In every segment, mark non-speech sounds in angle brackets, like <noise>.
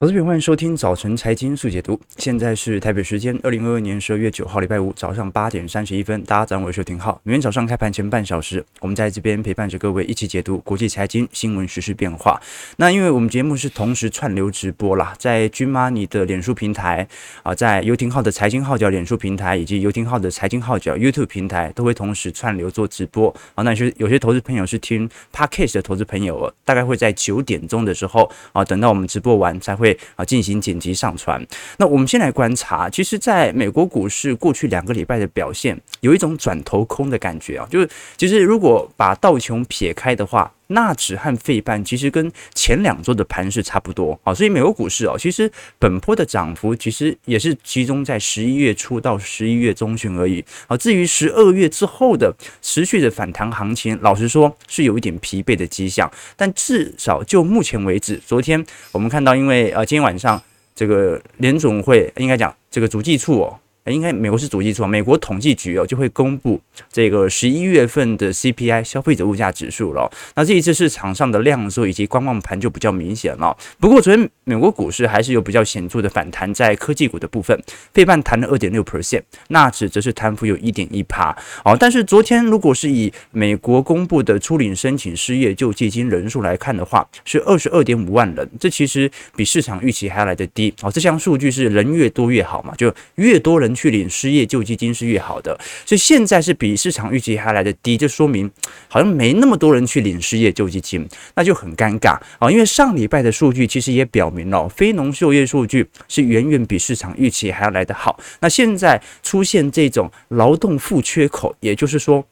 投资朋友，欢迎收听早晨财经速解读。现在是台北时间二零二二年十二月九号，礼拜五早上八点三十一分。大家早上好，我是收听号。每天早上开盘前半小时，我们在这边陪伴着各位一起解读国际财经新闻、时事变化。那因为我们节目是同时串流直播啦，在君妈你的脸书平台啊，在游庭浩的财经号角脸书平台，以及游庭浩的财经号角 YouTube 平台，都会同时串流做直播啊。那些有些投资朋友是听 Podcast 的投资朋友，大概会在九点钟的时候啊，等到我们直播完才会啊进行紧急上传。那我们先来观察，其实在美国股市过去两个礼拜的表现，有一种转头空的感觉啊，就是其实如果把道琼撇开的话，纳指和费半其实跟前两周的盘势差不多啊，所以美国股市哦，其实本波的涨幅其实也是集中在十一月初到十一月中旬而已啊。至于十二月之后的持续的反弹行情，老实说是有一点疲惫的迹象，但至少就目前为止，昨天我们看到，因为呃今天晚上。这个联总会应该讲这个主计处哦。应该美国是主计处，美国统计局哦就会公布这个十一月份的 CPI 消费者物价指数了。那这一次市场上的量缩以及观望盘就比较明显了。不过昨天美国股市还是有比较显著的反弹，在科技股的部分，费半弹了二点六 percent，纳指则是弹幅有一点一趴。哦，但是昨天如果是以美国公布的初领申请失业救济金人数来看的话，是二十二点五万人，这其实比市场预期还要来得低。哦，这项数据是人越多越好嘛，就越多人。去领失业救济金是越好的，所以现在是比市场预期还来的低，就说明 <tsk> 好像没那么多人去领失业救济金，那就很尴尬啊。因为上礼拜的数据其实也表明了，非农就业数据是远远比市场预期还要来得好。那现在出现这种劳动负缺口，也就是说。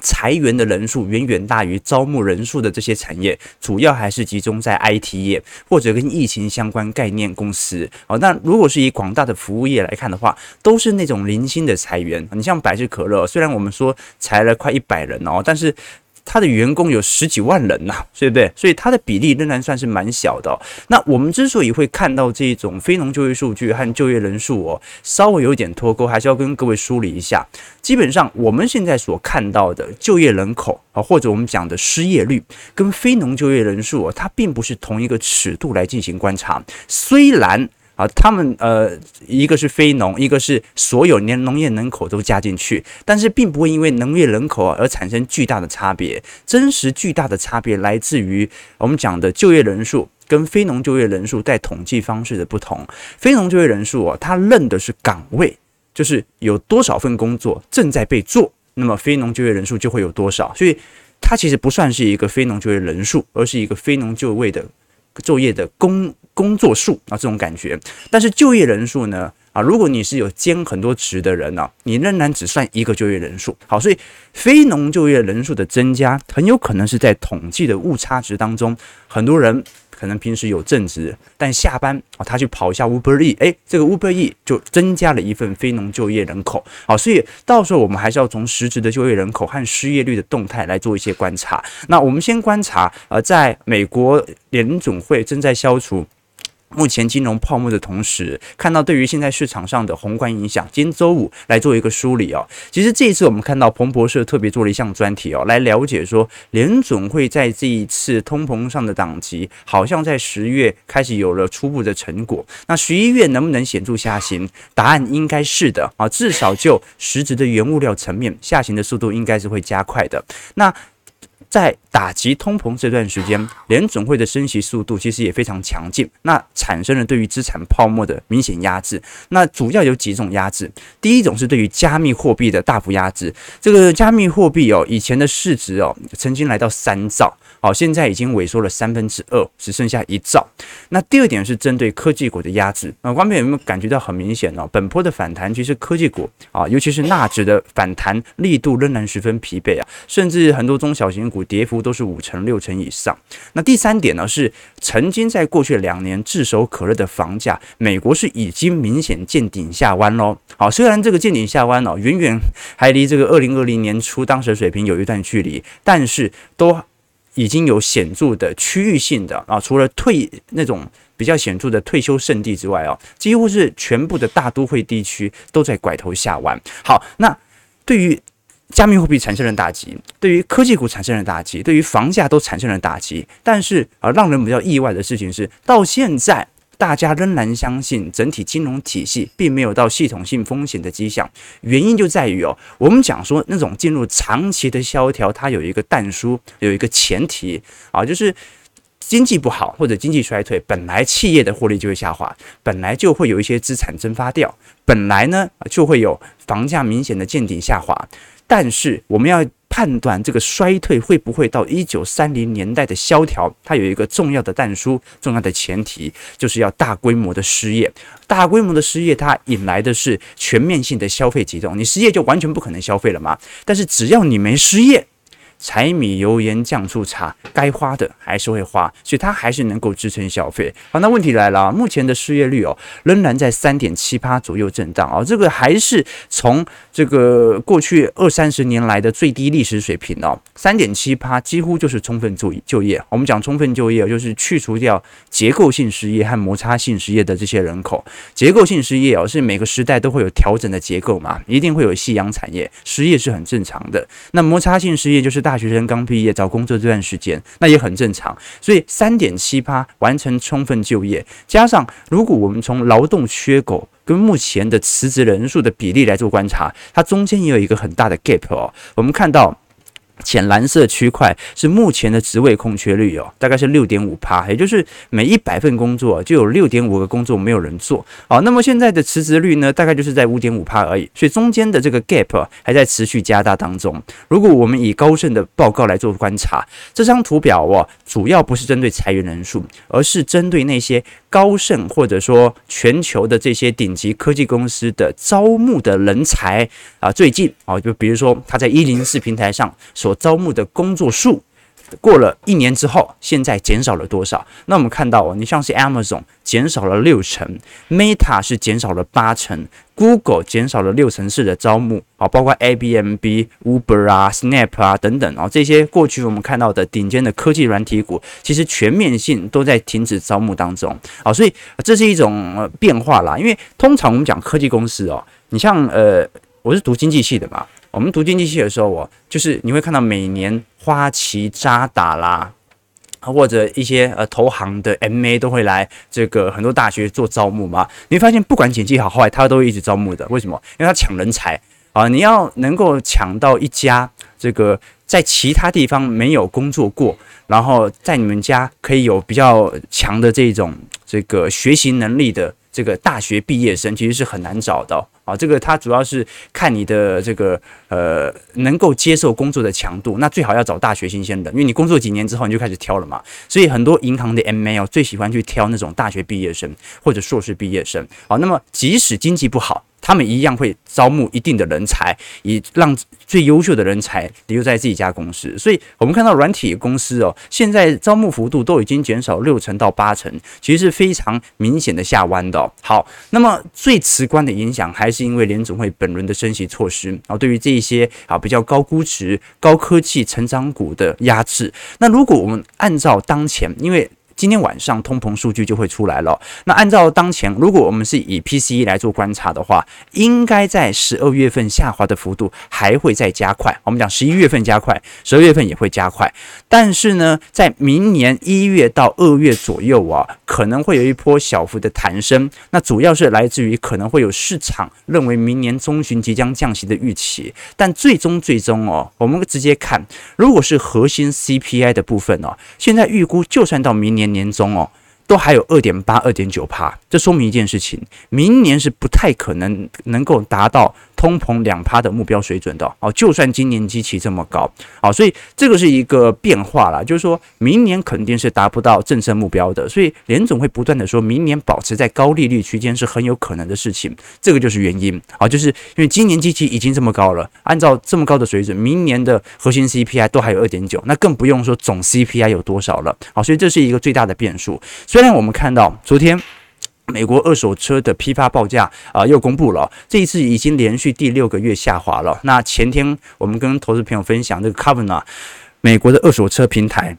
裁员的人数远远大于招募人数的这些产业，主要还是集中在 IT 业或者跟疫情相关概念公司。哦，那如果是以广大的服务业来看的话，都是那种零星的裁员。你像百事可乐，虽然我们说裁了快一百人哦，但是。他的员工有十几万人呐、对不对？所以他的比例仍然算是蛮小的、那我们之所以会看到这种非农就业数据和就业人数哦，稍微有一点脱钩，还是要跟各位梳理一下。基本上我们现在所看到的就业人口啊，或者我们讲的失业率，跟非农就业人数哦，它并不是同一个尺度来进行观察。虽然。啊，他们呃，一个是非农，一个是所有连农业人口都加进去，但是并不会因为农业人口而产生巨大的差别。真实巨大的差别来自于我们讲的就业人数跟非农就业人数在统计方式的不同。非农就业人数啊，它认的是岗位，就是有多少份工作正在被做，那么非农就业人数就会有多少。所以它其实不算是一个非农就业人数，而是一个非农就业的就业的工。工作数啊，这种感觉，但是就业人数呢？啊，如果你是有兼很多职的人呢、你仍然只算一个就业人数。好，所以非农就业人数的增加，很有可能是在统计的误差值当中，很多人。可能平时有正职，但下班啊，他去跑一下 Uber E，哎，这个 Uber E 就增加了一份非农就业人口。好，所以到时候我们还是要从实质的就业人口和失业率的动态来做一些观察。那我们先观察，呃，在美国联总会正在消除。目前金融泡沫的同时，看到对于现在市场上的宏观影响，今天周五来做一个梳理哦。其实这一次我们看到彭博社特别做了一项专题哦，来了解说联总会在这一次通膨上的档期，好像在十月开始有了初步的成果。那十一月能不能显著下行？答案应该是的啊，至少就实质的原物料层面，下行的速度应该是会加快的。那在打击通膨这段时间，联准会的升息速度其实也非常强劲，那产生了对于资产泡沫的明显压制。那主要有几种压制，第一种是对于加密货币的大幅压制。这个加密货币哦，以前的市值哦，曾经来到三兆。好，现在已经萎缩了三分之二，只剩下一兆。那第二点是针对科技股的压制。那，观众有没有感觉到很明显呢？本波的反弹，其实科技股啊，尤其是纳指的反弹力度仍然十分疲惫啊，甚至很多中小型股跌幅都是五成、六成以上。那第三点呢，是曾经在过去两年炙手可热的房价，美国是已经明显见顶下弯喽。好，虽然这个见顶下弯哦，远远还离这个二零二零年初当时的水平有一段距离，但是都。已经有显著的区域性的啊，除了退那种比较显著的退休圣地之外啊，几乎是全部的大都会地区都在拐头下弯。好，那对于加密货币产生了打击，对于科技股产生了打击，对于房价都产生了打击。但是啊，让人比较意外的事情是，到现在大家仍然相信整体金融体系并没有到系统性风险的迹象。原因就在于哦，我们讲说那种进入长期的萧条，它有一个但书，有一个前提啊，就是。经济不好或者经济衰退，本来企业的获利就会下滑，本来就会有一些资产蒸发掉，本来呢就会有房价明显的见顶下滑。但是我们要判断这个衰退会不会到一九三零年代的萧条，它有一个重要的但书，重要的前提就是要大规模的失业。大规模的失业，它引来的是全面性的消费集中。你失业就完全不可能消费了嘛？但是只要你没失业。柴米油盐酱醋茶，该花的还是会花，所以它还是能够支撑消费。好，那问题来了，目前的失业率哦，仍然在三点七趴左右震荡啊，这个还是从这个过去二三十年来的最低历史水平哦，三点七趴几乎就是充分就就业。我们讲充分就业，就是去除掉结构性失业和摩擦性失业的这些人口。结构性失业哦，是每个时代都会有调整的结构嘛，一定会有夕阳产业，失业是很正常的。那摩擦性失业就是大。大学生刚毕业找工作这段时间，那也很正常。所以三点七八完成充分就业，加上如果我们从劳动缺口跟目前的辞职人数的比例来做观察，它中间也有一个很大的 gap 哦。我们看到。浅蓝色区块是目前的职位空缺率哦，大概是六点五趴，也就是每一百份工作就有六点五个工作没有人做哦。那么现在的辞职率呢，大概就是在五点五趴而已，所以中间的这个 gap 还在持续加大当中。如果我们以高盛的报告来做观察，这张图表哦，主要不是针对裁员人数，而是针对那些高盛或者说全球的这些顶级科技公司的招募的人才啊，最近啊，就比如说他在一零四平台上所招募的工作数，过了一年之后，现在减少了多少？那我们看到哦，你像是 Amazon 减少了六成，Meta 是减少了八成，Google 减少了六成四的招募啊，包括 ABNB、Uber 啊、Snap 啊等等啊，这些过去我们看到的顶尖的科技软体股，其实全面性都在停止招募当中啊，所以这是一种变化啦。因为通常我们讲科技公司哦，你像呃，我是读经济系的嘛。我们读经济系的时候，我就是你会看到每年花旗、渣打啦，或者一些呃投行的 MA 都会来这个很多大学做招募嘛。你会发现，不管景气好坏，他都会一直招募的。为什么？因为他抢人才啊！你要能够抢到一家这个在其他地方没有工作过，然后在你们家可以有比较强的这种这个学习能力的这个大学毕业生，其实是很难找到。啊，这个它主要是看你的这个呃能够接受工作的强度，那最好要找大学新鲜的，因为你工作几年之后你就开始挑了嘛，所以很多银行的 MA 最喜欢去挑那种大学毕业生或者硕士毕业生。好，那么即使经济不好。他们一样会招募一定的人才，以让最优秀的人才留在自己家公司。所以，我们看到软体公司哦，现在招募幅度都已经减少六成到八成，其实是非常明显的下弯的哦。好，那么最直观的影响还是是因为联总会本轮的升息措施啊，对于这一些啊比较高估值、高科技成长股的压制。那如果我们按照当前，因为今天晚上通膨数据就会出来了。那按照当前，如果我们是以 PCE 来做观察的话，应该在十二月份下滑的幅度还会再加快。我们讲十一月份加快，十二月份也会加快。但是呢，在明年一月到二月左右啊，可能会有一波小幅的弹升。那主要是来自于可能会有市场认为明年中旬即将降息的预期。但最终最终哦，我们直接看，如果是核心 CPI 的部分哦，现在预估就算到明年。年终哦，都还有二点八、二点九趴，这说明一件事情：明年是不太可能能够达到。通膨两趴的目标水准的哦，就算今年基期这么高，好，所以这个是一个变化啦，就是说明年肯定是达不到政策目标的，所以联总会不断的说明年保持在高利率区间是很有可能的事情，这个就是原因啊，就是因为今年基期已经这么高了，按照这么高的水准，明年的核心 CPI 都还有二点九，那更不用说总 CPI 有多少了，好，所以这是一个最大的变数。虽然我们看到昨天。美国二手车的批发报价啊，又公布了，这一次已经连续第六个月下滑了。那前天我们跟投资朋友分享这个 Carvana，美国的二手车平台。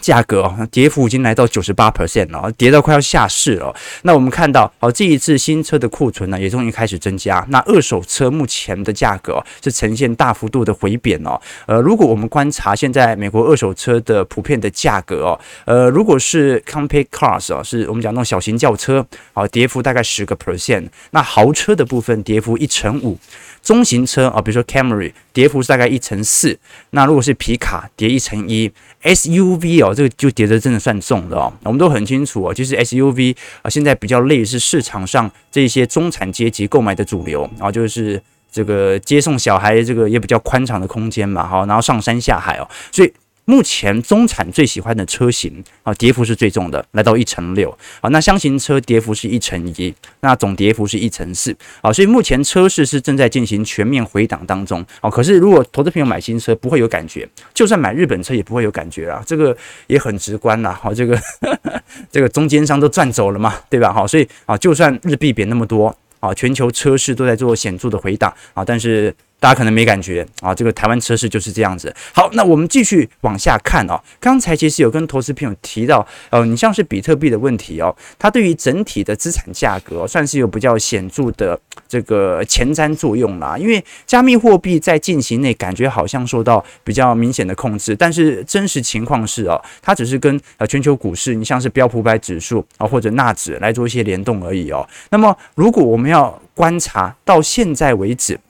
价格哦，跌幅已经来到九十八 percent 了，跌到快要下市了。那我们看到，哦，这一次新车的库存呢，也终于开始增加。那二手车目前的价格是呈现大幅度的回贬哦。呃，如果我们观察现在美国二手车的普遍的价格哦，呃，如果是 compact cars 啊，是我们讲那种小型轿车，啊，跌幅大概十个 percent。那豪车的部分跌幅一成五。中型车啊，比如说 Camry，跌幅是大概一成四。那如果是皮卡，跌一成一。SUV 哦，哦这个就跌得真的算重的哦。我们都很清楚哦，其实 SUV 啊，现在比较累是市场上这些中产阶级购买的主流然后，就是这个接送小孩，这个也比较宽敞的空间嘛，好，然后上山下海哦，所以。目前中产最喜欢的车型啊，跌幅是最重的，来到一成六啊。那箱型车跌幅是一成一，那总跌幅是一成四啊。所以目前车市是正在进行全面回档当中啊。可是如果投资朋友买新车不会有感觉，就算买日本车也不会有感觉啊。这个也很直观啦。好，这个 <laughs> 这个中间商都赚走了嘛，对吧？好，所以啊，就算日币贬那么多啊，全球车市都在做显著的回档啊，但是。大家可能没感觉啊，这个台湾车市就是这样子。好，那我们继续往下看哦。刚才其实有跟投资朋友提到，呃，你像是比特币的问题哦，它对于整体的资产价格算是有比较显著的这个前瞻作用啦。因为加密货币在近期内感觉好像受到比较明显的控制，但是真实情况是哦，它只是跟呃全球股市，你像是标普百指数啊或者纳指来做一些联动而已哦。那么如果我们要观察到现在为止。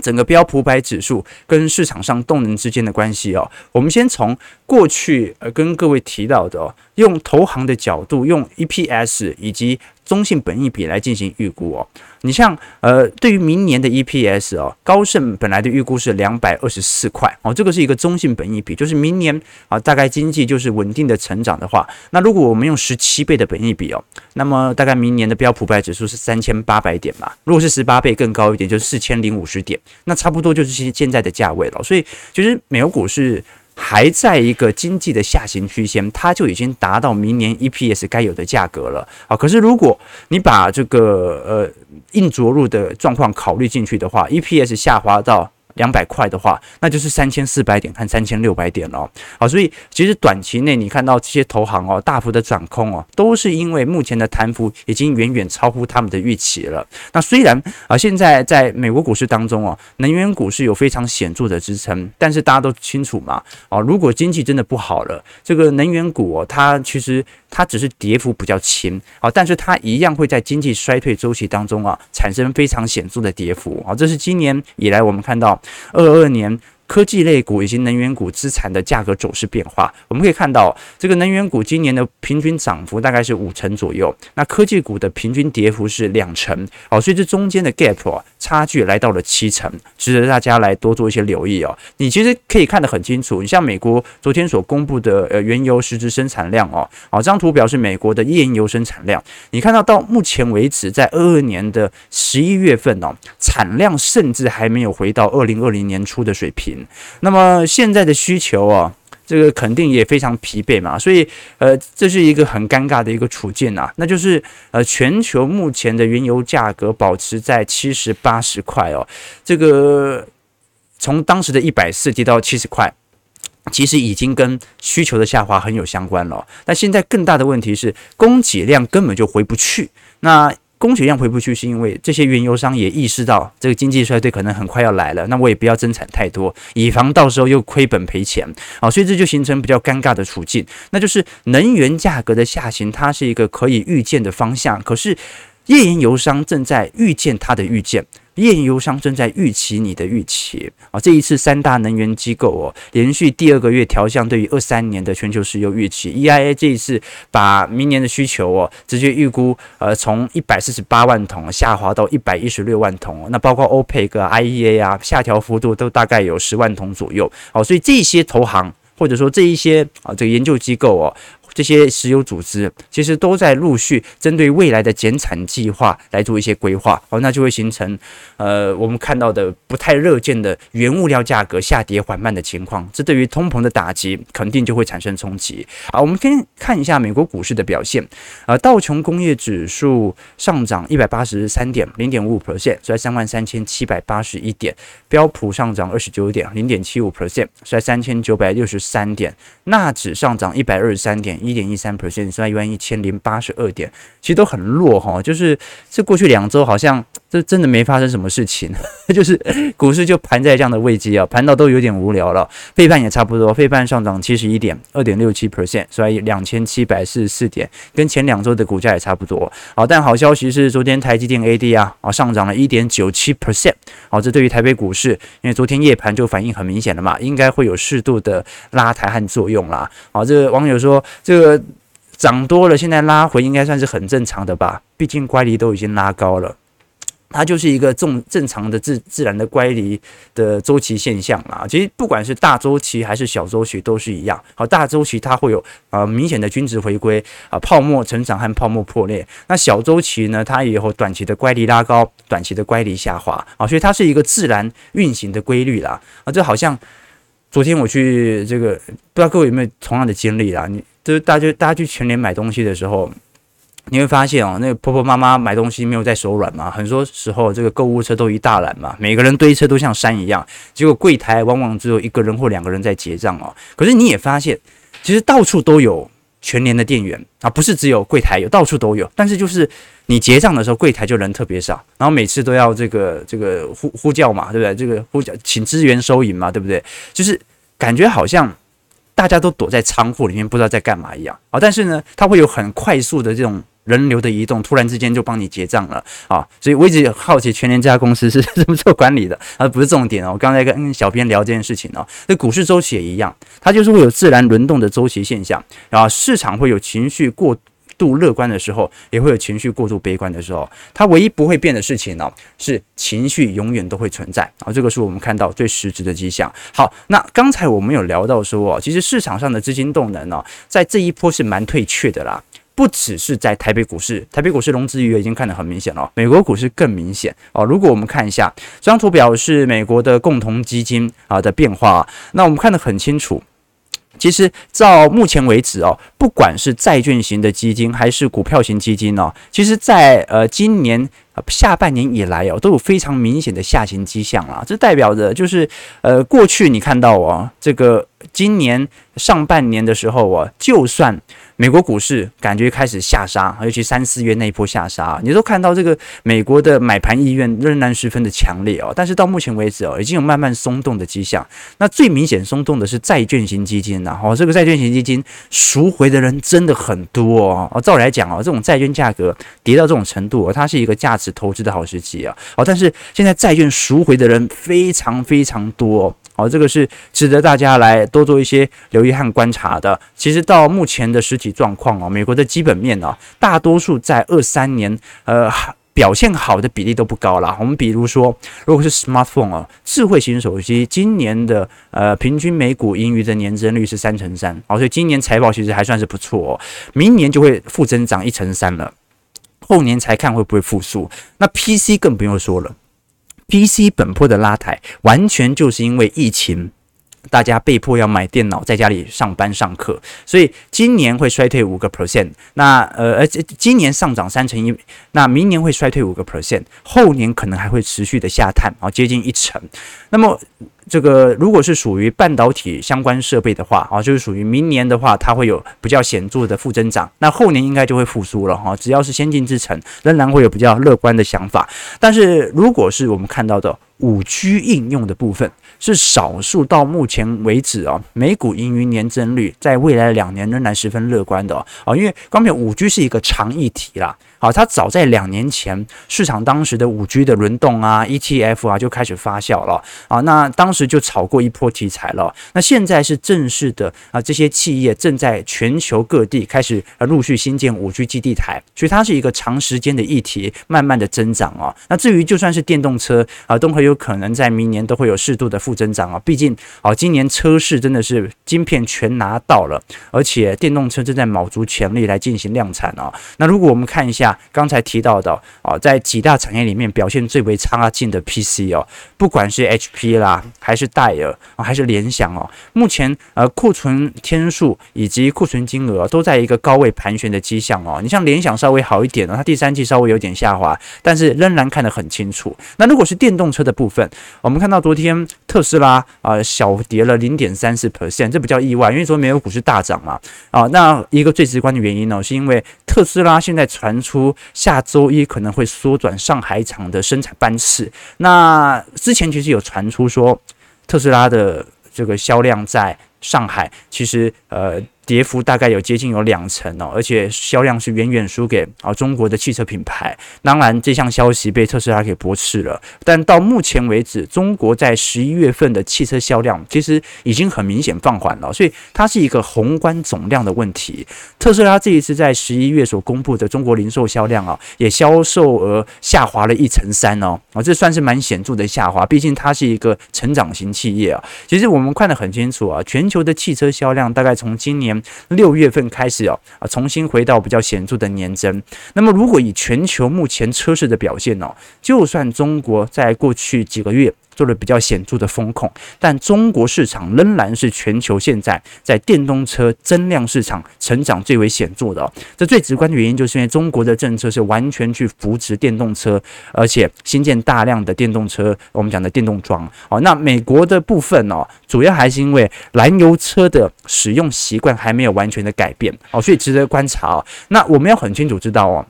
整个标普百指数跟市场上动能之间的关系哦，我们先从过去呃跟各位提到的哦，用投行的角度，用 EPS 以及中性本益比来进行预估哦。你像呃，对于明年的 EPS 哦，高盛本来的预估是两百二十四块哦，这个是一个中性本益比，就是明年啊，大概经济就是稳定的成长的话，那如果我们用十七倍的本益比哦，那么大概明年的标普百指数是三千八百点嘛，如果是十八倍更高一点，就是四千零五十点，那差不多就是现现在的价位了。所以其实美国股市。还在一个经济的下行区间，它就已经达到明年 EPS 该有的价格了啊。可是如果你把这个呃硬着陆的状况考虑进去的话，EPS 下滑到。两百块的话，那就是三千四百点和三千六百点哦。好，所以其实短期内你看到这些投行哦，大幅的转空哦，都是因为目前的弹幅已经远远超乎他们的预期了。那虽然啊，现在在美国股市当中哦，能源股是有非常显著的支撑，但是大家都清楚嘛，哦，如果经济真的不好了，这个能源股哦，它其实它只是跌幅比较轻啊，但是它一样会在经济衰退周期当中啊，产生非常显著的跌幅啊。这是今年以来我们看到。二二年。科技类股以及能源股资产的价格走势变化，我们可以看到，这个能源股今年的平均涨幅大概是五成左右，那科技股的平均跌幅是两成，哦，所以这中间的 gap 啊，差距来到了七成，值得大家来多做一些留意哦。你其实可以看得很清楚，你像美国昨天所公布的呃原油实质生产量哦，哦，这张图表示美国的页岩油生产量，你看到到目前为止，在二二年的十一月份哦，产量甚至还没有回到二零二零年初的水平。那么现在的需求啊，这个肯定也非常疲惫嘛，所以呃，这是一个很尴尬的一个处境啊，那就是呃，全球目前的原油价格保持在七十八十块哦，这个从当时的一百四跌到七十块，其实已经跟需求的下滑很有相关了。那现在更大的问题是供给量根本就回不去，那。供血量回不去，是因为这些原油商也意识到这个经济衰退可能很快要来了，那我也不要增产太多，以防到时候又亏本赔钱啊，所以这就形成比较尴尬的处境，那就是能源价格的下行，它是一个可以预见的方向，可是页岩油商正在预见它的预见。炼油商正在预期你的预期啊！这一次三大能源机构哦，连续第二个月调降对于二三年的全球石油预期。EIA 这一次把明年的需求哦，直接预估呃从一百四十八万桶下滑到一百一十六万桶。那包括 OPEC、IEA 啊，下调幅度都大概有十万桶左右。好，所以这些投行或者说这一些啊这个研究机构哦。这些石油组织，其实都在陆续针对未来的减产计划来做一些规划。哦，那就会形成呃我们看到的不太热见的原物料价格下跌缓慢的情况。这对于通膨的打击肯定就会产生冲击。好，我们先看一下美国股市的表现。呃，道琼工业指数上涨一百八十三点，零点五五 percent，在三万三千七百八十一点。标普上涨二十九点，零点七五 percent，在三千九百六十三点。纳指上涨一百二十三点，一一点一三 percent，在一万一千零八十二点。其实都很弱哈，就是这过去两周好像这真的没发生什么事情，<laughs> 就是股市就盘在这样的位置啊，盘到都有点无聊了。费半也差不多，费半上涨七十一点，二点六七 percent，所以两千七百四十四点，跟前两周的股价也差不多。好，但好消息是，昨天台积电 AD 啊啊上涨了一点九七 percent。好，这对于台北股市，因为昨天夜盘就反应很明显了嘛，应该会有适度的拉抬和作用啦。好，这个网友说这个。涨多了，现在拉回应该算是很正常的吧？毕竟乖离都已经拉高了，它就是一个正正常的自自然的乖离的周期现象啦。其实不管是大周期还是小周期都是一样。好，大周期它会有啊明显的均值回归啊泡沫成长和泡沫破裂。那小周期呢，它也有短期的乖离拉高，短期的乖离下滑啊，所以它是一个自然运行的规律啦。啊，这好像昨天我去这个，不知道各位有没有同样的经历啦？你。就是大家大家去全联买东西的时候，你会发现哦，那个婆婆妈妈买东西没有在手软嘛，很多时候这个购物车都一大篮嘛，每个人堆车都像山一样，结果柜台往往只有一个人或两个人在结账哦。可是你也发现，其实到处都有全年的店员啊，不是只有柜台有，到处都有。但是就是你结账的时候，柜台就人特别少，然后每次都要这个这个呼呼叫嘛，对不对？这个呼叫请支援收银嘛，对不对？就是感觉好像。大家都躲在仓库里面，不知道在干嘛一样啊！但是呢，它会有很快速的这种人流的移动，突然之间就帮你结账了啊！所以我一直好奇全联这家公司是 <laughs> 怎么做管理的啊？不是重点哦。我刚才跟小编聊这件事情哦，那股市周期也一样，它就是会有自然轮动的周期现象，然后市场会有情绪过度乐观的时候，也会有情绪过度悲观的时候。它唯一不会变的事情呢、是情绪永远都会存在啊。这个是我们看到最实质的迹象。好，那刚才我们有聊到说哦，其实市场上的资金动能呢、在这一波是蛮退却的啦。不只是在台北股市，台北股市融资余额已经看得很明显了，美国股市更明显哦。如果我们看一下这张图表，是美国的共同基金啊的变化，那我们看得很清楚。其实到目前为止哦，不管是债券型的基金还是股票型基金哦，其实在呃今年啊下半年以来哦，都有非常明显的下行迹象啦。这代表着就是呃过去你看到哦，这个今年上半年的时候哦，就算美国股市感觉开始下杀，尤其三四月那一波下杀，你都看到这个美国的买盘意愿仍然十分的强烈哦。但是到目前为止哦，已经有慢慢松动的迹象。那最明显松动的是债券型基金呐，哦，这个债券型基金赎回的人真的很多哦。哦，照理来讲哦，这种债券价格跌到这种程度，它是一个价值投资的好时机啊。哦，但是现在债券赎回的人非常非常多。哦，这个是值得大家来多做一些留意和观察的。其实到目前的实体状况哦，美国的基本面哦，大多数在二三年呃表现好的比例都不高啦。我们比如说，如果是 smartphone 哦，智慧型手机，今年的呃平均每股盈余的年增率是三成三，哦，所以今年财报其实还算是不错哦。明年就会负增长一成三了，后年才看会不会复苏。那 PC 更不用说了。PC 本波的拉抬，完全就是因为疫情，大家被迫要买电脑，在家里上班上课，所以今年会衰退五个 percent。那呃，而且今年上涨三成一，那明年会衰退五个 percent，后年可能还会持续的下探啊，接近一成。那么。这个如果是属于半导体相关设备的话，啊，就是属于明年的话，它会有比较显著的负增长。那后年应该就会复苏了，哈。只要是先进制程，仍然会有比较乐观的想法。但是如果是我们看到的五 G 应用的部分，是少数到目前为止啊，美股盈余年增率在未来两年仍然十分乐观的啊。因为光片五 G 是一个长议题啦。好，它早在两年前，市场当时的五 G 的轮动啊，ETF 啊就开始发酵了啊。那当时就炒过一波题材了。那现在是正式的啊，这些企业正在全球各地开始啊陆续新建五 G 基地台，所以它是一个长时间的议题，慢慢的增长啊。那至于就算是电动车啊，东和优有可能在明年都会有适度的负增长啊。毕竟啊，今年车市真的是晶片全拿到了，而且电动车正在卯足全力来进行量产啊。那如果我们看一下刚才提到的啊，在几大产业里面表现最为差劲的 PC 哦，不管是 HP 啦，还是戴尔，还是联想哦，目前呃库存天数以及库存金额都在一个高位盘旋的迹象哦。你像联想稍微好一点哦，它第三季稍微有点下滑，但是仍然看得很清楚。那如果是电动车的部分，我们看到昨天特斯拉啊、小跌了零点三四 percent，这比较意外，因为说美国股市大涨嘛啊。那一个最直观的原因呢，是因为特斯拉现在传出下周一可能会缩短上海厂的生产班次。那之前其实有传出说特斯拉的这个销量在上海其实呃。跌幅大概有接近有两成哦，而且销量是远远输给啊中国的汽车品牌。当然，这项消息被特斯拉给驳斥了。但到目前为止，中国在十一月份的汽车销量其实已经很明显放缓了，所以它是一个宏观总量的问题。特斯拉这一次在十一月所公布的中国零售销量啊，也销售额下滑了一成三哦，啊，这算是蛮显著的下滑。毕竟它是一个成长型企业啊。其实我们看得很清楚啊，全球的汽车销量大概从今年。六月份开始哦，啊，重新回到比较显著的年增。那么，如果以全球目前车市的表现哦，就算中国在过去几个月。做了比较显著的风控，但中国市场仍然是全球现在在电动车增量市场成长最为显著的。这最直观的原因就是因为中国的政策是完全去扶持电动车，而且新建大量的电动车，我们讲的电动桩。哦，那美国的部分哦，主要还是因为燃油车的使用习惯还没有完全的改变。哦，所以值得观察哦。那我们要很清楚知道哦。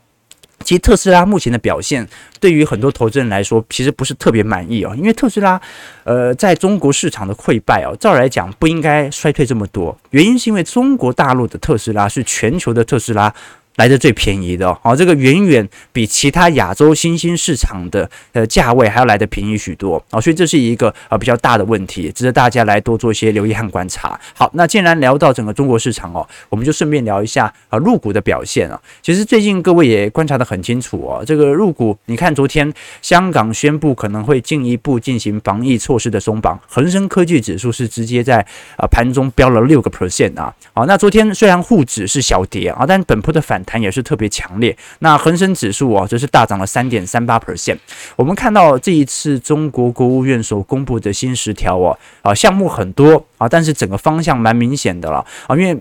其实特斯拉目前的表现，对于很多投资人来说，其实不是特别满意哦。因为特斯拉，呃，在中国市场的溃败哦，照来讲不应该衰退这么多。原因是因为中国大陆的特斯拉是全球的特斯拉。来的最便宜的哦，这个远远比其他亚洲新兴市场的呃价位还要来的便宜许多啊，所以这是一个呃比较大的问题，值得大家来多做一些留意和观察。好，那既然聊到整个中国市场哦，我们就顺便聊一下啊入股的表现啊。其实最近各位也观察得很清楚哦，这个入股，你看昨天香港宣布可能会进一步进行防疫措施的松绑，恒生科技指数是直接在啊盘中飙了六个 percent 啊。好，那昨天虽然沪指是小跌啊，但本波的反弹弹也是特别强烈，那恒生指数啊，则是大涨了三点三八 percent。我们看到这一次中国国务院所公布的新十条哦，啊项目很多啊，但是整个方向蛮明显的了啊，因为。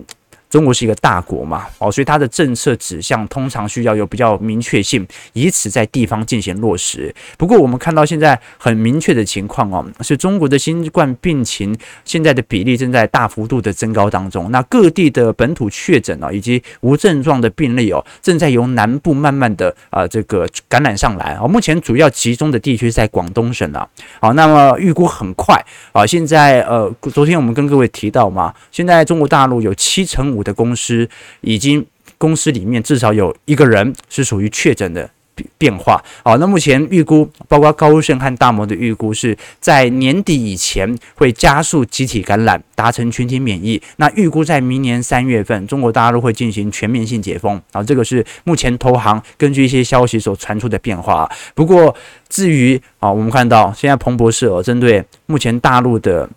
中国是一个大国嘛，哦，所以它的政策指向通常需要有比较明确性，以此在地方进行落实。不过我们看到现在很明确的情况哦，是中国的新冠病情现在的比例正在大幅度的增高当中。那各地的本土确诊啊，以及无症状的病例哦，正在由南部慢慢的啊这个感染上来啊。目前主要集中的地区在广东省啊，好，那么预估很快啊，现在呃，昨天我们跟各位提到嘛，现在中国大陆有七成五。的公司已经，公司里面至少有一个人是属于确诊的变化。好，那目前预估，包括高盛和大摩的预估，是在年底以前会加速集体感染，达成群体免疫。那预估在明年三月份，中国大陆会进行全面性解封。啊，这个是目前投行根据一些消息所传出的变化。不过，至于啊，我们看到现在彭博社针对目前大陆的。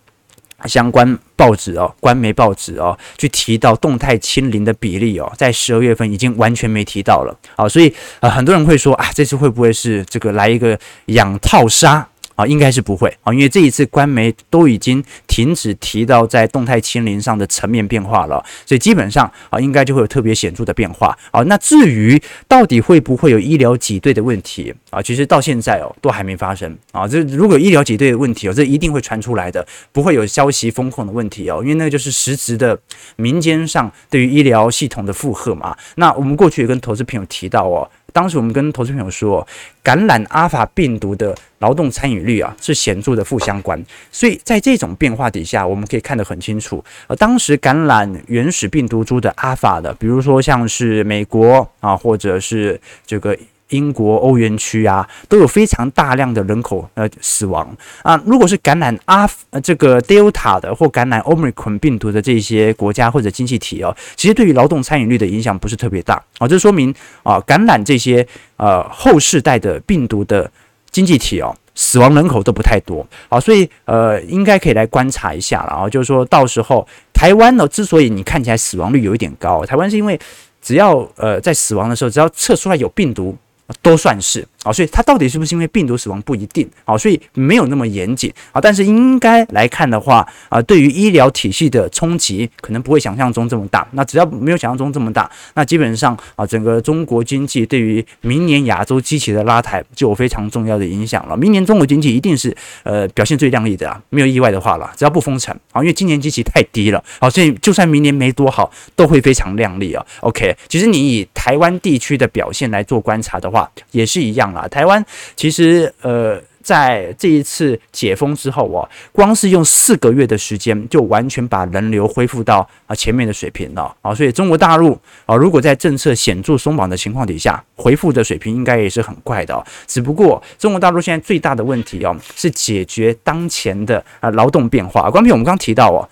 相关报纸哦，官媒报纸哦，去提到动态清零的比例哦，在十二月份已经完全没提到了。好，所以呃，很多人会说啊，这次会不会是这个来一个养套杀？啊，应该是不会啊，因为这一次官媒都已经停止提到在动态清零上的层面变化了，所以基本上啊，应该就会有特别显著的变化啊。那至于到底会不会有医疗挤兑的问题啊，其实到现在哦都还没发生啊。这如果医疗挤兑的问题哦，这一定会传出来的，不会有消息风控的问题哦，因为那个就是实质的民间上对于医疗系统的负荷嘛。那我们过去也跟投资朋友提到哦。当时我们跟投资朋友说，感染阿法病毒的劳动参与率啊是显著的负相关，所以在这种变化底下，我们可以看得很清楚。呃当时感染原始病毒株的阿法的，比如说像是美国啊，或者是这个。英国、欧元区啊，都有非常大量的人口呃死亡啊。如果是感染阿这个 Delta 的或感染 Omicron 病毒的这些国家或者经济体哦，其实对于劳动参与率的影响不是特别大啊。这说明啊，感染这些呃后世代的病毒的经济体哦，死亡人口都不太多，好，所以呃，应该可以来观察一下了啊，就是说到时候台湾呢，之所以你看起来死亡率有一点高，台湾是因为只要呃在死亡的时候，只要测出来有病毒。都算是。啊，所以它到底是不是因为病毒死亡不一定啊，所以没有那么严谨啊。但是应该来看的话啊，对于医疗体系的冲击可能不会想象中这么大。那只要没有想象中这么大，那基本上啊，整个中国经济对于明年亚洲机器的拉抬就有非常重要的影响了。明年中国经济一定是呃表现最亮丽的啊，没有意外的话了，只要不封城啊，因为今年机器太低了啊，所以就算明年没多好，都会非常亮丽啊。OK，其实你以台湾地区的表现来做观察的话，也是一样啦。台湾其实呃，在这一次解封之后哦，光是用四个月的时间，就完全把人流恢复到啊前面的水平了啊。所以中国大陆啊，如果在政策显著松绑的情况底下，恢复的水平应该也是很快的。只不过中国大陆现在最大的问题哦，是解决当前的啊劳动变化。关平我们刚提到哦，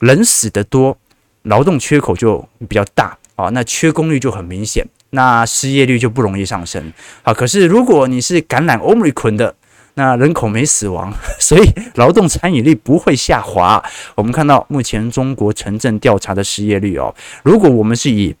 人死得多，劳动缺口就比较大啊，那缺工率就很明显。那失业率就不容易上升好。可是如果你是感染 Omicron 的，那人口没死亡，<laughs> 所以劳动参与率不会下滑。我们看到目前中国城镇调查的失业率哦，如果我们是以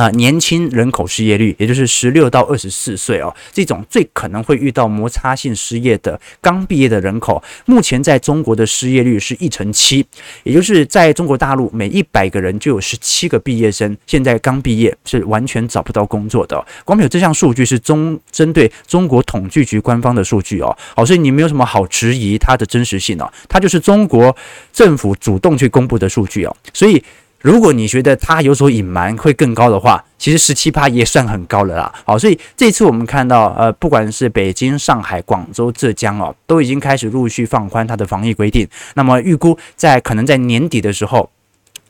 啊，年轻人口失业率，也就是十六到二十四岁哦，这种最可能会遇到摩擦性失业的刚毕业的人口，目前在中国的失业率是一成七，也就是在中国大陆每一百个人就有十七个毕业生，现在刚毕业是完全找不到工作的。光有这项数据是中针对中国统计局官方的数据哦，好，所以你没有什么好质疑它的真实性哦，它就是中国政府主动去公布的数据哦，所以。如果你觉得它有所隐瞒会更高的话，其实十七趴也算很高了啦。好，所以这次我们看到，呃，不管是北京、上海、广州、浙江哦，都已经开始陆续放宽它的防疫规定。那么预估在可能在年底的时候，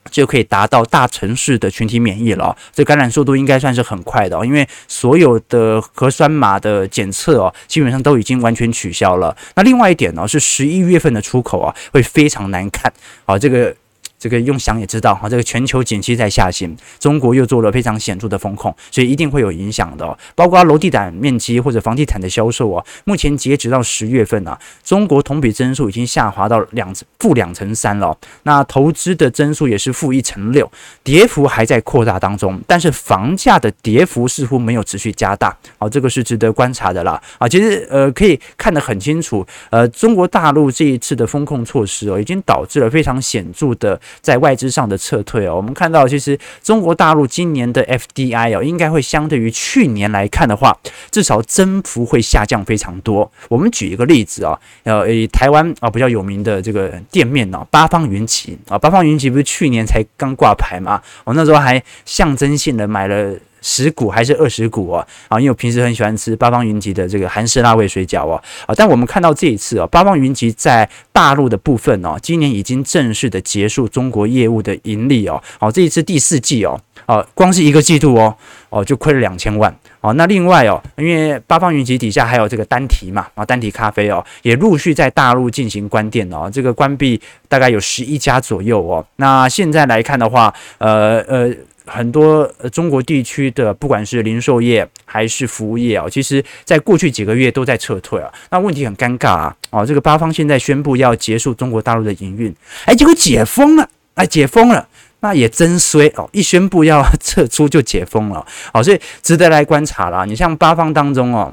就可以达到大城市的群体免疫了。这感染速度应该算是很快的，因为所有的核酸码的检测哦，基本上都已经完全取消了。那另外一点呢，是十一月份的出口啊，会非常难看。好，这个。这个用想也知道哈，这个全球景气在下行，中国又做了非常显著的风控，所以一定会有影响的。包括楼地板面积或者房地产的销售啊，目前截止到十月份啊，中国同比增速已经下滑到两负两成三了。那投资的增速也是负一成六，跌幅还在扩大当中，但是房价的跌幅似乎没有持续加大。好，这个是值得观察的啦。啊，其实呃可以看得很清楚，呃，中国大陆这一次的风控措施哦，已经导致了非常显著的。在外资上的撤退哦，我们看到其实中国大陆今年的 FDI 哦，应该会相对于去年来看的话，至少增幅会下降非常多。我们举一个例子啊，呃，以台湾啊比较有名的这个店面呢，八方云集啊，八方云集不是去年才刚挂牌嘛？我那时候还象征性的买了。十股还是二十股哦，啊，因为我平时很喜欢吃八方云集的这个韩式辣味水饺哦，啊，但我们看到这一次哦，八方云集在大陆的部分哦，今年已经正式的结束中国业务的盈利哦，好，这一次第四季哦，啊，光是一个季度哦，哦，就亏了两千万。哦，那另外哦，因为八方云集底下还有这个丹提嘛，啊，丹提咖啡哦，也陆续在大陆进行关店哦，这个关闭大概有十一家左右哦，那现在来看的话，呃呃。很多中国地区的不管是零售业还是服务业啊，其实在过去几个月都在撤退啊。那问题很尴尬啊！哦，这个八方现在宣布要结束中国大陆的营运，哎，结果解封了，哎，解封了，那也真衰哦！一宣布要撤出就解封了，好，所以值得来观察啦。你像八方当中哦。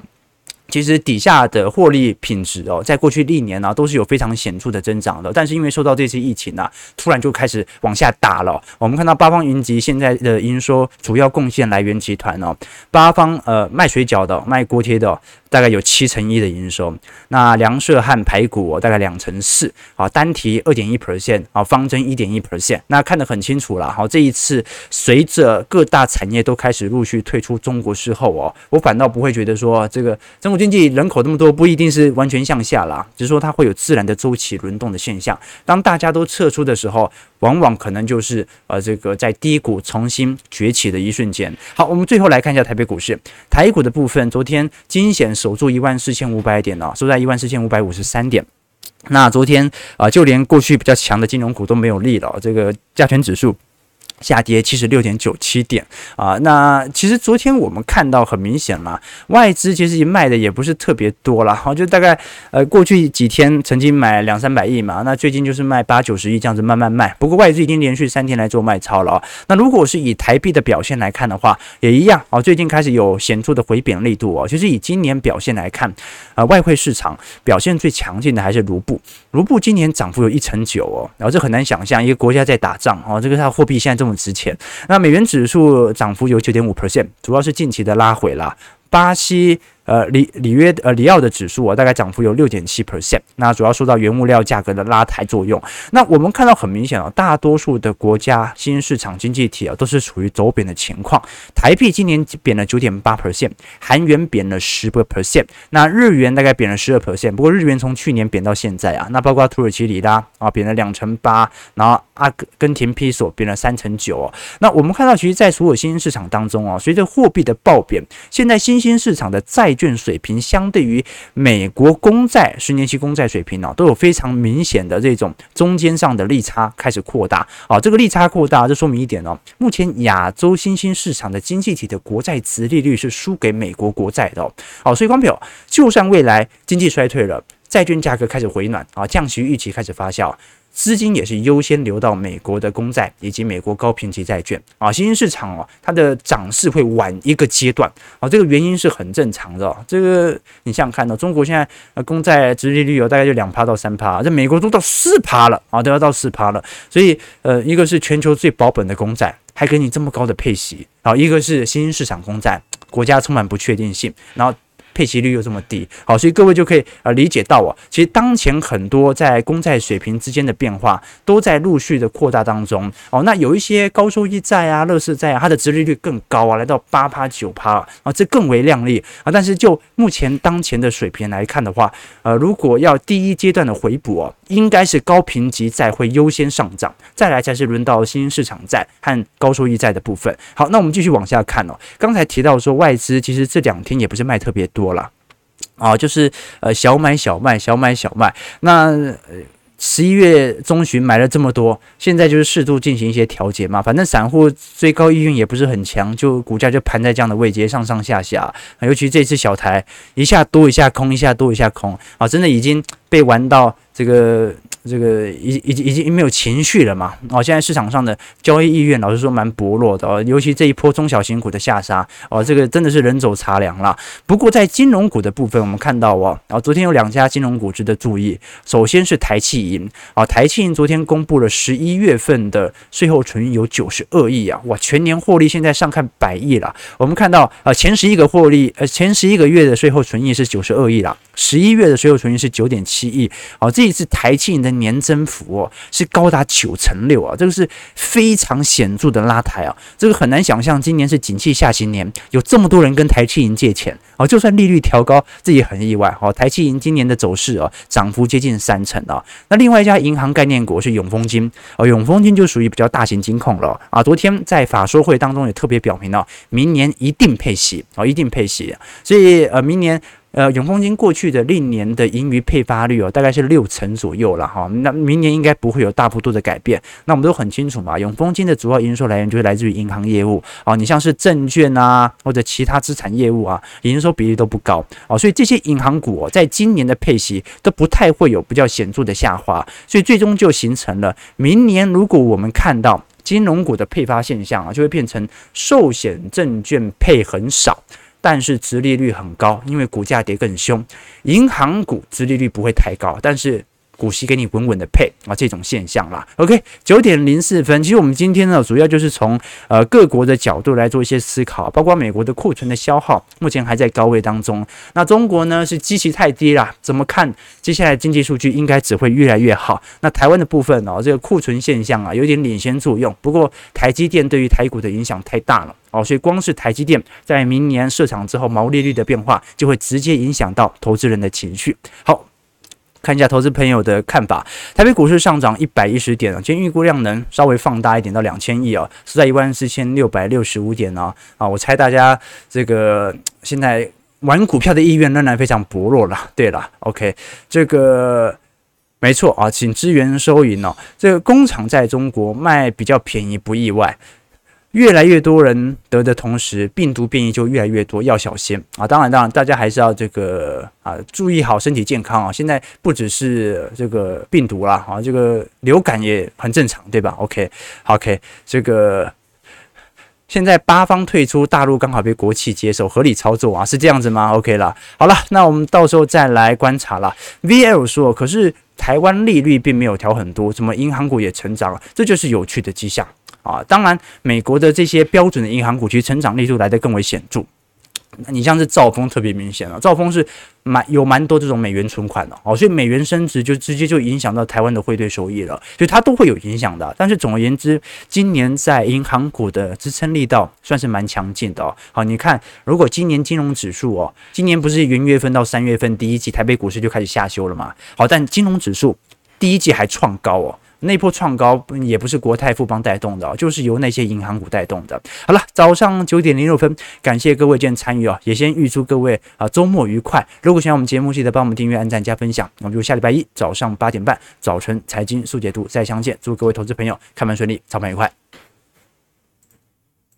其实底下的获利品质哦，在过去历年呢、都是有非常显著的增长的。但是因为受到这次疫情啊，突然就开始往下打了。我们看到八方云集现在的营收主要贡献来源集团哦，八方呃卖水饺的、卖锅贴的。大概有七成一的营收，那粮食和排骨、哦、大概两成四，啊，单提二点一 percent，啊，方针一点一 percent，那看得很清楚了，好，这一次随着各大产业都开始陆续退出中国之后哦，我反倒不会觉得说这个中国经济人口这么多不一定是完全向下啦，只是说它会有自然的周期轮动的现象，当大家都撤出的时候。往往可能就是呃，这个在低谷重新崛起的一瞬间。好，我们最后来看一下台北股市，台股的部分，昨天惊险守住一万四千五百点了，收在一万四千五百五十三点。那昨天啊、就连过去比较强的金融股都没有力了，这个价权指数下跌七十六点九七点啊，那其实昨天我们看到很明显嘛，外资其实卖的也不是特别多了，好，就大概呃过去几天曾经买两三百亿嘛，那最近就是卖八九十亿这样子慢慢卖，不过外资已经连续三天来做卖超了啊。那如果是以台币的表现来看的话，也一样哦，最近开始有显著的回贬力度哦。其实以今年表现来看，啊，外汇市场表现最强劲的还是卢布，卢布今年涨幅有一成九哦，然后这很难想象一个国家在打仗哦，这个它货币现在这么值钱，那美元指数涨幅有九点五 percent，主要是近期的拉回了。巴西。呃，里里约呃里奥的指数啊，大概涨幅有六点七 percent，那主要受到原物料价格的拉抬作用。那我们看到很明显啊，大多数的国家新兴市场经济体啊，都是处于走贬的情况。台币今年贬了九点八 percent，韩元贬了十个 percent，那日元大概贬了十二 percent。不过日元从去年贬到现在啊，那包括土耳其里拉啊，贬了两成八，然后阿根廷比索贬了三成九哦。那我们看到，其实，在所有新兴市场当中啊，随着货币的暴贬，现在新兴市场的债券水平相对于美国公债十年期公债水平呢，都有非常明显的这种中间上的利差开始扩大啊。这个利差扩大，这说明一点哦，目前亚洲新兴市场的经济体的国债殖利率是输给美国国债的哦。好，所以光表，就算未来经济衰退了，债券价格开始回暖啊，降息预期开始发酵。资金也是优先流到美国的公债以及美国高评级债券啊，新兴市场哦，它的涨势会晚一个阶段啊，这个原因是很正常的。这个你想想看呢，中国现在公债殖利率有大概就两趴到三趴，这美国都到四趴了啊，都要到四趴了。所以呃，一个是全球最保本的公债，还给你这么高的配息啊，一个是新兴市场公债，国家充满不确定性，然后。配息率又这么低，好，所以各位就可以呃理解到啊，其实当前很多在公债水平之间的变化都在陆续的扩大当中哦。那有一些高收益债啊、乐视债啊，它的殖利率更高啊，来到八趴九趴啊，这更为亮丽啊。但是就目前当前的水平来看的话，呃，如果要第一阶段的回补哦，应该是高评级债会优先上涨，再来才是轮到新兴市场债和高收益债的部分。好，那我们继续往下看哦。刚才提到说外资其实这两天也不是卖特别多。多了啊，就是呃小买小卖，小买小卖。那十一月中旬买了这么多，现在就是适度进行一些调节嘛。反正散户最高意愿也不是很强，就股价就盘在这样的位阶上上下下。尤其这次小台一下多一下空，一下多一下空啊，真的已经被玩到这个。这个已已经已经没有情绪了嘛？哦，现在市场上的交易意愿，老实说蛮薄弱的哦。尤其这一波中小型股的下杀哦，这个真的是人走茶凉了。不过在金融股的部分，我们看到哦，然后昨天有两家金融股值得注意。首先是台企银啊，台企银昨天公布了十一月份的税后纯益有九十二亿啊，哇，全年获利现在上看百亿了。我们看到呃前十一个获利呃前十一个月的税后存益是九十二亿了，十一月的税后存益是九点七亿。好，这一次台企银的年增幅哦是高达九成六啊，这个是非常显著的拉抬啊，这个很难想象，今年是景气下行年，有这么多人跟台企银借钱啊，就算利率调高，这也很意外哦。台企银今年的走势啊，涨幅接近三成啊。那另外一家银行概念股是永丰金哦，永丰金就属于比较大型金控了啊。昨天在法说会当中也特别表明了，明年一定配息啊，一定配息，所以呃，明年。呃，永丰金过去的历年的盈余配发率哦，大概是六成左右了哈。那明年应该不会有大幅度的改变。那我们都很清楚嘛，永丰金的主要营收来源就是来自于银行业务啊。你像是证券啊，或者其他资产业务啊，营收比例都不高啊。所以这些银行股哦，在今年的配息都不太会有比较显著的下滑。所以最终就形成了，明年如果我们看到金融股的配发现象啊，就会变成寿险证券配很少。但是殖利率很高，因为股价跌更凶。银行股殖利率不会太高，但是股息给你稳稳的配啊，这种现象啦。OK，九点零四分，其实我们今天呢，主要就是从呃各国的角度来做一些思考，包括美国的库存的消耗目前还在高位当中。那中国呢是基期太低啦，怎么看接下来经济数据应该只会越来越好。那台湾的部分哦，这个库存现象啊有点领先作用，不过台积电对于台股的影响太大了。哦，所以光是台积电在明年设厂之后，毛利率的变化就会直接影响到投资人的情绪。好，看一下投资朋友的看法。台北股市上涨一百一十点啊，今天预估量能稍微放大一点到两千亿啊，是在一万四千六百六十五点呢。啊，我猜大家这个现在玩股票的意愿仍然非常薄弱了。对了，OK，这个。没错啊，请支援收银哦。这个工厂在中国卖比较便宜，不意外。越来越多人得的同时，病毒变异就越来越多，要小心啊！当然，当然，大家还是要这个啊，注意好身体健康啊！现在不只是这个病毒啦，啊，这个流感也很正常，对吧？OK，OK，这个现在八方退出，大陆刚好被国企接手，合理操作啊，是这样子吗？OK 了，好了，那我们到时候再来观察了。VL 说，可是台湾利率并没有调很多，怎么银行股也成长了？这就是有趣的迹象。啊，当然，美国的这些标准的银行股其实成长力度来得更为显著。你像是兆丰特别明显了，兆丰是蛮有蛮多这种美元存款的哦，所以美元升值就直接就影响到台湾的汇兑收益了，所以它都会有影响的。但是总而言之，今年在银行股的支撑力道算是蛮强劲的哦。好，你看，如果今年金融指数哦，今年不是元月份到三月份第一季台北股市就开始下修了嘛？好，但金融指数第一季还创高哦。那波创高也不是国泰富邦带动的，就是由那些银行股带动的。好了，早上九点零六分，感谢各位今天参与啊，也先预祝各位啊周末愉快。如果喜欢我们节目，记得帮我们订阅、按赞、加分享。我们就下礼拜一早上八点半早晨财经速解读再相见。祝各位投资朋友开门顺利，操盘愉快。